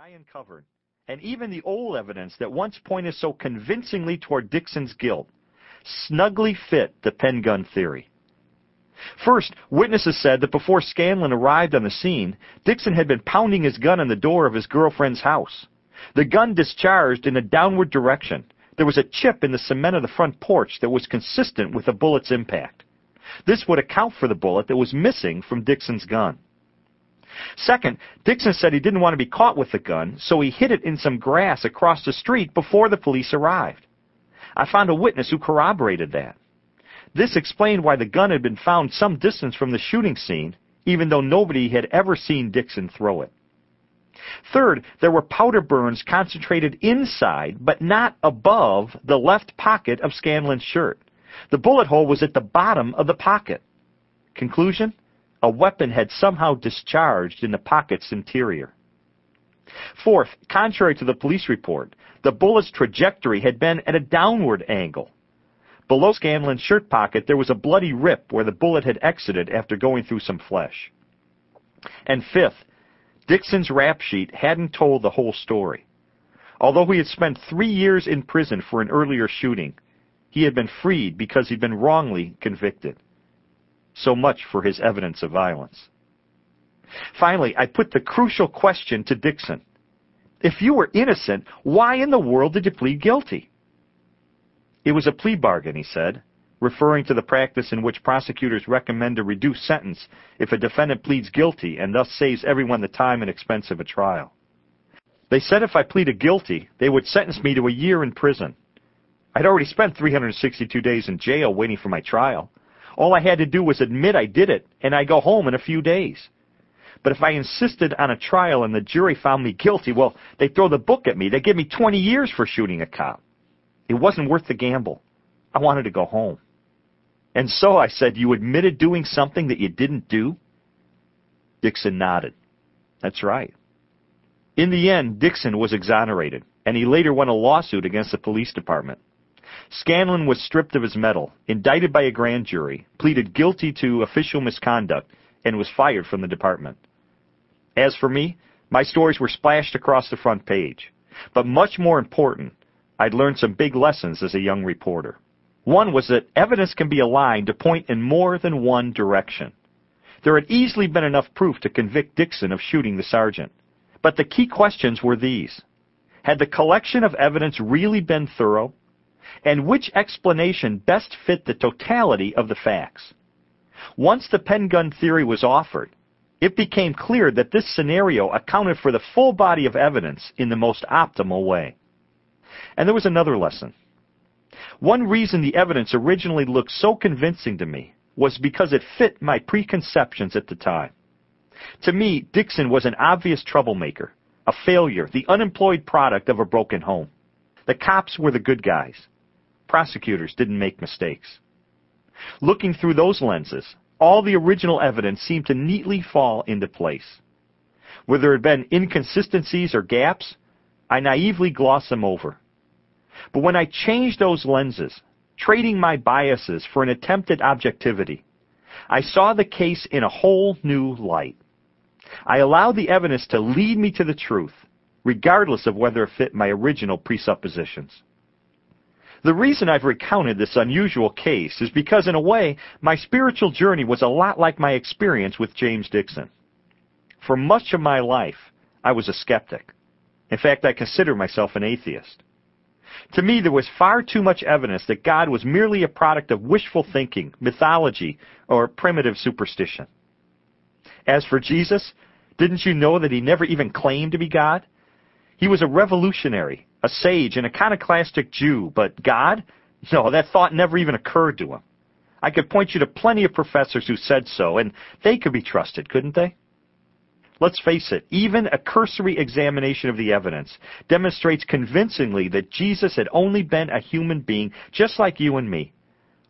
I uncovered, and even the old evidence that once pointed so convincingly toward Dixon's guilt, snugly fit the pen gun theory. First, witnesses said that before Scanlon arrived on the scene, Dixon had been pounding his gun on the door of his girlfriend's house. The gun discharged in a downward direction. There was a chip in the cement of the front porch that was consistent with the bullet's impact. This would account for the bullet that was missing from Dixon's gun. Second, Dixon said he didn't want to be caught with the gun, so he hid it in some grass across the street before the police arrived. I found a witness who corroborated that. This explained why the gun had been found some distance from the shooting scene, even though nobody had ever seen Dixon throw it. Third, there were powder burns concentrated inside, but not above, the left pocket of Scanlon's shirt. The bullet hole was at the bottom of the pocket. Conclusion? A weapon had somehow discharged in the pocket's interior. Fourth, contrary to the police report, the bullet's trajectory had been at a downward angle. Below Scanlon's shirt pocket, there was a bloody rip where the bullet had exited after going through some flesh. And fifth, Dixon's rap sheet hadn't told the whole story. Although he had spent three years in prison for an earlier shooting, he had been freed because he'd been wrongly convicted. So much for his evidence of violence. Finally, I put the crucial question to Dixon. If you were innocent, why in the world did you plead guilty? It was a plea bargain, he said, referring to the practice in which prosecutors recommend a reduced sentence if a defendant pleads guilty and thus saves everyone the time and expense of a trial. They said if I pleaded guilty, they would sentence me to a year in prison. I'd already spent 362 days in jail waiting for my trial. All I had to do was admit I did it, and I'd go home in a few days. But if I insisted on a trial and the jury found me guilty, well, they'd throw the book at me. They'd give me 20 years for shooting a cop. It wasn't worth the gamble. I wanted to go home. And so I said, You admitted doing something that you didn't do? Dixon nodded. That's right. In the end, Dixon was exonerated, and he later won a lawsuit against the police department. Scanlon was stripped of his medal, indicted by a grand jury, pleaded guilty to official misconduct, and was fired from the department. As for me, my stories were splashed across the front page. But much more important, I'd learned some big lessons as a young reporter. One was that evidence can be aligned to point in more than one direction. There had easily been enough proof to convict Dixon of shooting the sergeant. But the key questions were these. Had the collection of evidence really been thorough? And which explanation best fit the totality of the facts? Once the pen gun theory was offered, it became clear that this scenario accounted for the full body of evidence in the most optimal way. And there was another lesson. One reason the evidence originally looked so convincing to me was because it fit my preconceptions at the time. To me, Dixon was an obvious troublemaker, a failure, the unemployed product of a broken home. The cops were the good guys. Prosecutors didn't make mistakes. Looking through those lenses, all the original evidence seemed to neatly fall into place. Where there had been inconsistencies or gaps, I naively glossed them over. But when I changed those lenses, trading my biases for an attempt at objectivity, I saw the case in a whole new light. I allowed the evidence to lead me to the truth, regardless of whether it fit my original presuppositions. The reason I've recounted this unusual case is because, in a way, my spiritual journey was a lot like my experience with James Dixon. For much of my life, I was a skeptic. In fact, I consider myself an atheist. To me, there was far too much evidence that God was merely a product of wishful thinking, mythology, or primitive superstition. As for Jesus, didn't you know that he never even claimed to be God? He was a revolutionary, a sage, an iconoclastic Jew, but God? No, that thought never even occurred to him. I could point you to plenty of professors who said so, and they could be trusted, couldn't they? Let's face it, even a cursory examination of the evidence demonstrates convincingly that Jesus had only been a human being just like you and me,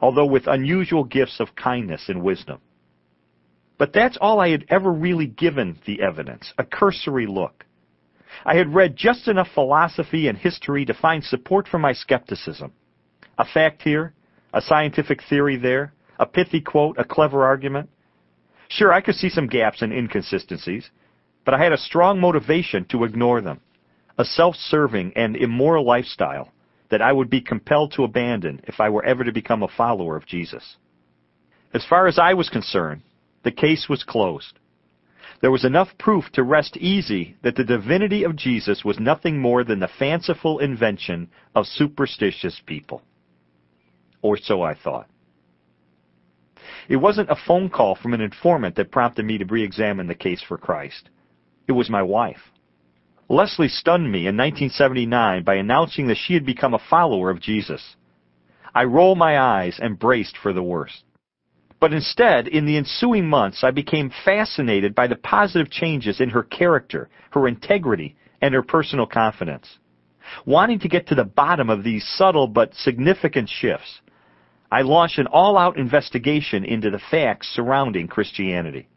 although with unusual gifts of kindness and wisdom. But that's all I had ever really given the evidence, a cursory look. I had read just enough philosophy and history to find support for my skepticism. A fact here, a scientific theory there, a pithy quote, a clever argument. Sure, I could see some gaps and inconsistencies, but I had a strong motivation to ignore them, a self-serving and immoral lifestyle that I would be compelled to abandon if I were ever to become a follower of Jesus. As far as I was concerned, the case was closed. There was enough proof to rest easy that the divinity of Jesus was nothing more than the fanciful invention of superstitious people. Or so I thought. It wasn't a phone call from an informant that prompted me to re-examine the case for Christ. It was my wife. Leslie stunned me in 1979 by announcing that she had become a follower of Jesus. I rolled my eyes and braced for the worst. But instead, in the ensuing months, I became fascinated by the positive changes in her character, her integrity, and her personal confidence. Wanting to get to the bottom of these subtle but significant shifts, I launched an all-out investigation into the facts surrounding Christianity.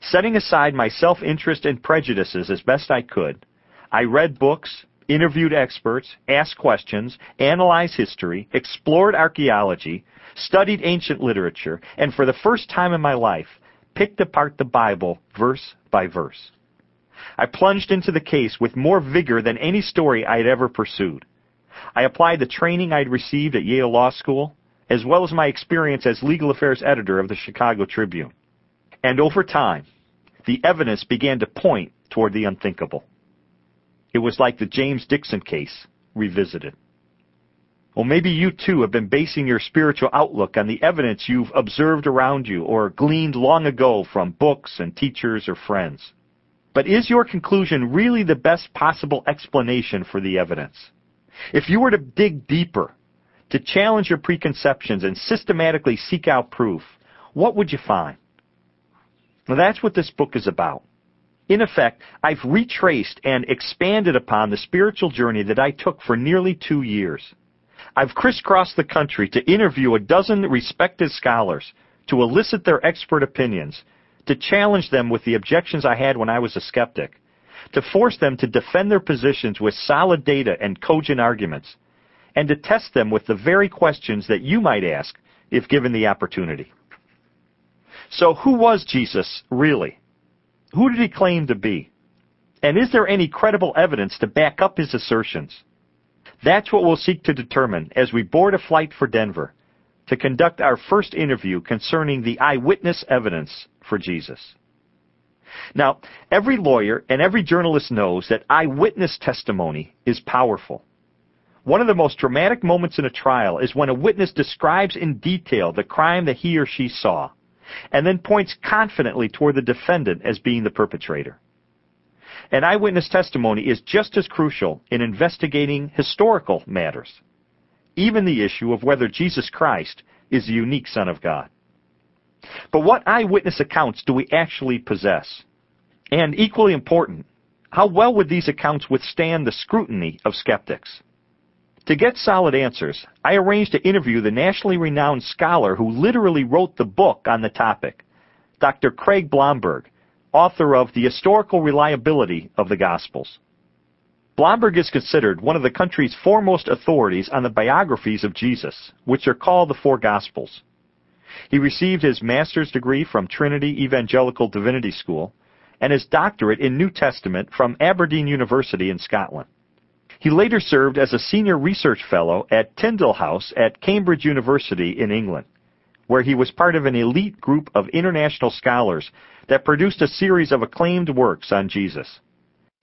Setting aside my self-interest and prejudices as best I could, I read books, interviewed experts, asked questions, analyzed history, explored archaeology, studied ancient literature, and for the first time in my life, picked apart the Bible verse by verse. I plunged into the case with more vigor than any story I had ever pursued. I applied the training I'd received at Yale Law School, as well as my experience as legal affairs editor of the Chicago Tribune. And over time, the evidence began to point toward the unthinkable. It was like the James Dixon case revisited. Well, maybe you too have been basing your spiritual outlook on the evidence you've observed around you or gleaned long ago from books and teachers or friends. But is your conclusion really the best possible explanation for the evidence? If you were to dig deeper, to challenge your preconceptions and systematically seek out proof, what would you find? Well, that's what this book is about. In effect, I've retraced and expanded upon the spiritual journey that I took for nearly two years. I've crisscrossed the country to interview a dozen respected scholars, to elicit their expert opinions, to challenge them with the objections I had when I was a skeptic, to force them to defend their positions with solid data and cogent arguments, and to test them with the very questions that you might ask if given the opportunity. So who was Jesus really? Who did he claim to be? And is there any credible evidence to back up his assertions? That's what we'll seek to determine as we board a flight for Denver to conduct our first interview concerning the eyewitness evidence for Jesus. Now, every lawyer and every journalist knows that eyewitness testimony is powerful. One of the most dramatic moments in a trial is when a witness describes in detail the crime that he or she saw, and then points confidently toward the defendant as being the perpetrator. An eyewitness testimony is just as crucial in investigating historical matters, even the issue of whether Jesus Christ is the unique Son of God. But what eyewitness accounts do we actually possess? And equally important, how well would these accounts withstand the scrutiny of skeptics? To get solid answers, I arranged to interview the nationally renowned scholar who literally wrote the book on the topic, Dr. Craig Blomberg, author of The Historical Reliability of the Gospels. Blomberg is considered one of the country's foremost authorities on the biographies of Jesus, which are called the Four Gospels. He received his master's degree from Trinity Evangelical Divinity School and his doctorate in New Testament from Aberdeen University in Scotland. He later served as a senior research fellow at Tyndale House at Cambridge University in England where he was part of an elite group of international scholars that produced a series of acclaimed works on Jesus.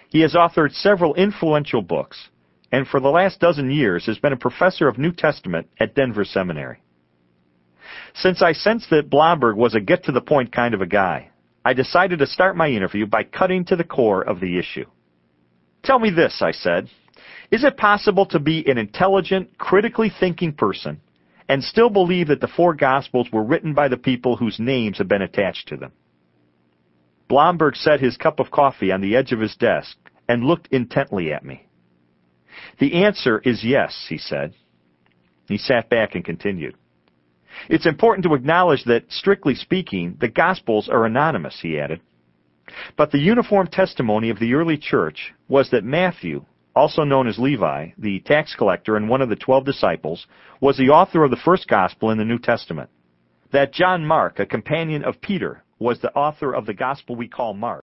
He has authored several influential books, and for the last dozen years has been a professor of New Testament at Denver Seminary. Since I sensed that Blomberg was a get-to-the-point kind of a guy, I decided to start my interview by cutting to the core of the issue. Tell me this, I said. Is it possible to be an intelligent, critically thinking person and still believe that the four Gospels were written by the people whose names have been attached to them. Blomberg set his cup of coffee on the edge of his desk and looked intently at me. The answer is yes, he said. He sat back and continued. It's important to acknowledge that, strictly speaking, the Gospels are anonymous, he added. But the uniform testimony of the early church was that Matthew, also known as Levi, the tax collector and one of the twelve disciples, was the author of the first gospel in the New Testament. That John Mark, a companion of Peter, was the author of the gospel we call Mark.